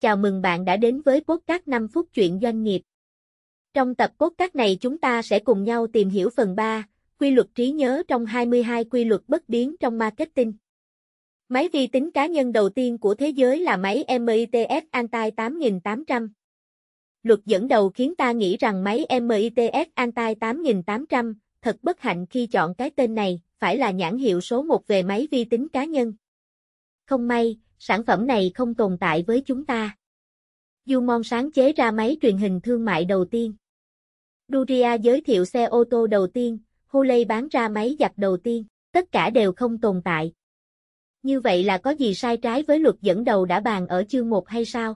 Chào mừng bạn đã đến với podcast 5 phút chuyện doanh nghiệp. Trong tập podcast này chúng ta sẽ cùng nhau tìm hiểu phần 3, quy luật trí nhớ trong 22 quy luật bất biến trong marketing. Máy vi tính cá nhân đầu tiên của thế giới là máy MITS Antai 8800. Luật dẫn đầu khiến ta nghĩ rằng máy MITS Antai 8800 thật bất hạnh khi chọn cái tên này, phải là nhãn hiệu số 1 về máy vi tính cá nhân. Không may, sản phẩm này không tồn tại với chúng ta. Dumont sáng chế ra máy truyền hình thương mại đầu tiên. Duria giới thiệu xe ô tô đầu tiên, Holley bán ra máy giặt đầu tiên, tất cả đều không tồn tại. Như vậy là có gì sai trái với luật dẫn đầu đã bàn ở chương 1 hay sao?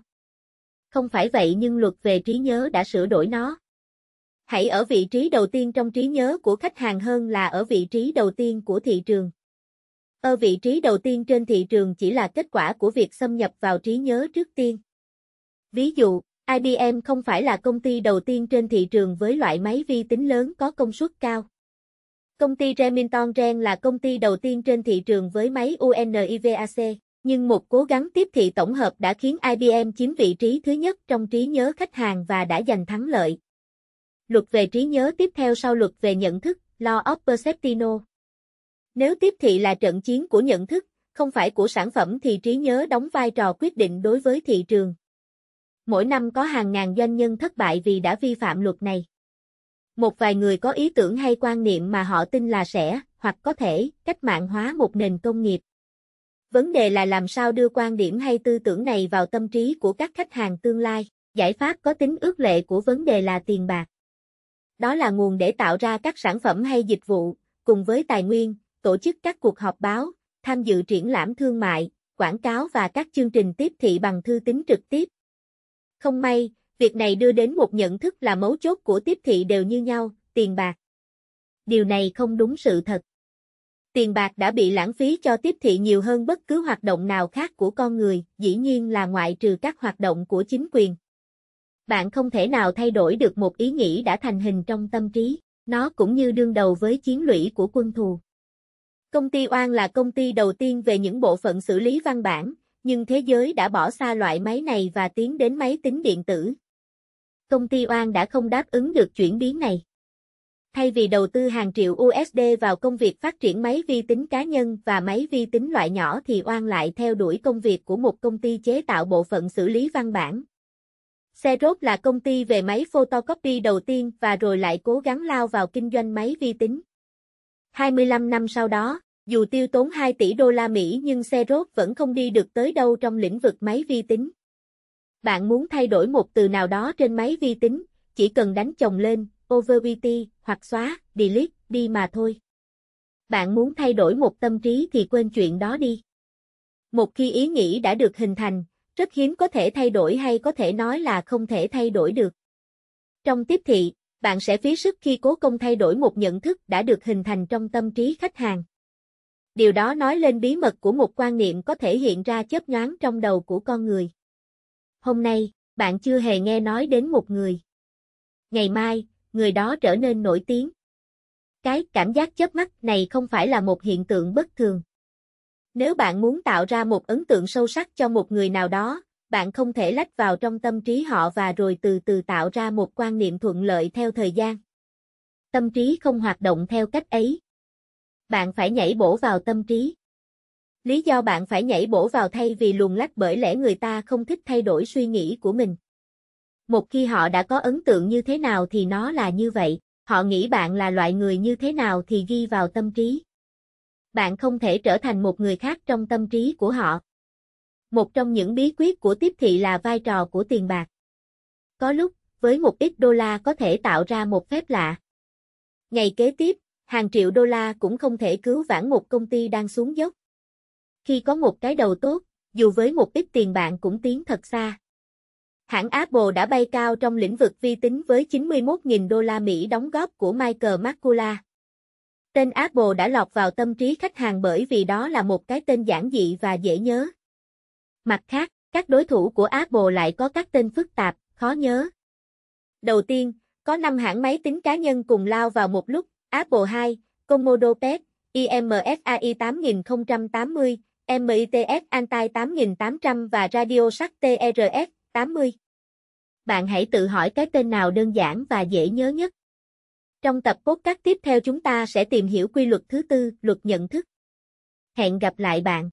Không phải vậy nhưng luật về trí nhớ đã sửa đổi nó. Hãy ở vị trí đầu tiên trong trí nhớ của khách hàng hơn là ở vị trí đầu tiên của thị trường. Ở vị trí đầu tiên trên thị trường chỉ là kết quả của việc xâm nhập vào trí nhớ trước tiên. Ví dụ, IBM không phải là công ty đầu tiên trên thị trường với loại máy vi tính lớn có công suất cao. Công ty Remington Rand là công ty đầu tiên trên thị trường với máy UNIVAC, nhưng một cố gắng tiếp thị tổng hợp đã khiến IBM chiếm vị trí thứ nhất trong trí nhớ khách hàng và đã giành thắng lợi. Luật về trí nhớ tiếp theo sau luật về nhận thức, Law of Perceptino. Nếu tiếp thị là trận chiến của nhận thức, không phải của sản phẩm thì trí nhớ đóng vai trò quyết định đối với thị trường. Mỗi năm có hàng ngàn doanh nhân thất bại vì đã vi phạm luật này. Một vài người có ý tưởng hay quan niệm mà họ tin là sẽ, hoặc có thể, cách mạng hóa một nền công nghiệp. Vấn đề là làm sao đưa quan điểm hay tư tưởng này vào tâm trí của các khách hàng tương lai. Giải pháp có tính ước lệ của vấn đề là tiền bạc. Đó là nguồn để tạo ra các sản phẩm hay dịch vụ, cùng với tài nguyên, tổ chức các cuộc họp báo, tham dự triển lãm thương mại, quảng cáo và các chương trình tiếp thị bằng thư tín trực tiếp. Không may, việc này đưa đến một nhận thức là mấu chốt của tiếp thị đều như nhau, tiền bạc. Điều này không đúng sự thật. Tiền bạc đã bị lãng phí cho tiếp thị nhiều hơn bất cứ hoạt động nào khác của con người, dĩ nhiên là ngoại trừ các hoạt động của chính quyền. Bạn không thể nào thay đổi được một ý nghĩ đã thành hình trong tâm trí, nó cũng như đương đầu với chiến lũy của quân thù. Công ty Oan là công ty đầu tiên về những bộ phận xử lý văn bản, nhưng thế giới đã bỏ xa loại máy này và tiến đến máy tính điện tử. Công ty Oan đã không đáp ứng được chuyển biến này. Thay vì đầu tư hàng triệu USD vào công việc phát triển máy vi tính cá nhân và máy vi tính loại nhỏ thì Oan lại theo đuổi công việc của một công ty chế tạo bộ phận xử lý văn bản. Xerox là công ty về máy photocopy đầu tiên và rồi lại cố gắng lao vào kinh doanh máy vi tính. 25 năm sau đó, dù tiêu tốn 2 tỷ đô la Mỹ nhưng Xerox vẫn không đi được tới đâu trong lĩnh vực máy vi tính. Bạn muốn thay đổi một từ nào đó trên máy vi tính, chỉ cần đánh chồng lên, overwrite, hoặc xóa, delete, đi mà thôi. Bạn muốn thay đổi một tâm trí thì quên chuyện đó đi. Một khi ý nghĩ đã được hình thành, rất hiếm có thể thay đổi hay có thể nói là không thể thay đổi được. Trong tiếp thị, bạn sẽ phí sức khi cố công thay đổi một nhận thức đã được hình thành trong tâm trí khách hàng. Điều đó nói lên bí mật của một quan niệm có thể hiện ra chớp nhoáng trong đầu của con người. Hôm nay, bạn chưa hề nghe nói đến một người. Ngày mai, người đó trở nên nổi tiếng. Cái cảm giác chớp mắt này không phải là một hiện tượng bất thường. Nếu bạn muốn tạo ra một ấn tượng sâu sắc cho một người nào đó, bạn không thể lách vào trong tâm trí họ và rồi từ từ tạo ra một quan niệm thuận lợi theo thời gian. Tâm trí không hoạt động theo cách ấy. Bạn phải nhảy bổ vào tâm trí. Lý do bạn phải nhảy bổ vào thay vì luồn lách bởi lẽ người ta không thích thay đổi suy nghĩ của mình. Một khi họ đã có ấn tượng như thế nào thì nó là như vậy, họ nghĩ bạn là loại người như thế nào thì ghi vào tâm trí. Bạn không thể trở thành một người khác trong tâm trí của họ. Một trong những bí quyết của tiếp thị là vai trò của tiền bạc. Có lúc, với một ít đô la có thể tạo ra một phép lạ. Ngày kế tiếp, hàng triệu đô la cũng không thể cứu vãn một công ty đang xuống dốc. Khi có một cái đầu tốt, dù với một ít tiền bạn cũng tiến thật xa. Hãng Apple đã bay cao trong lĩnh vực vi tính với 91.000 đô la Mỹ đóng góp của Michael Makula. Tên Apple đã lọt vào tâm trí khách hàng bởi vì đó là một cái tên giản dị và dễ nhớ. Mặt khác, các đối thủ của Apple lại có các tên phức tạp, khó nhớ. Đầu tiên, có 5 hãng máy tính cá nhân cùng lao vào một lúc, Apple 2, Commodore PET, IMSAI 8080, MITS Antai 8800 và Radio Sắc TRS 80. Bạn hãy tự hỏi cái tên nào đơn giản và dễ nhớ nhất. Trong tập podcast tiếp theo chúng ta sẽ tìm hiểu quy luật thứ tư, luật nhận thức. Hẹn gặp lại bạn.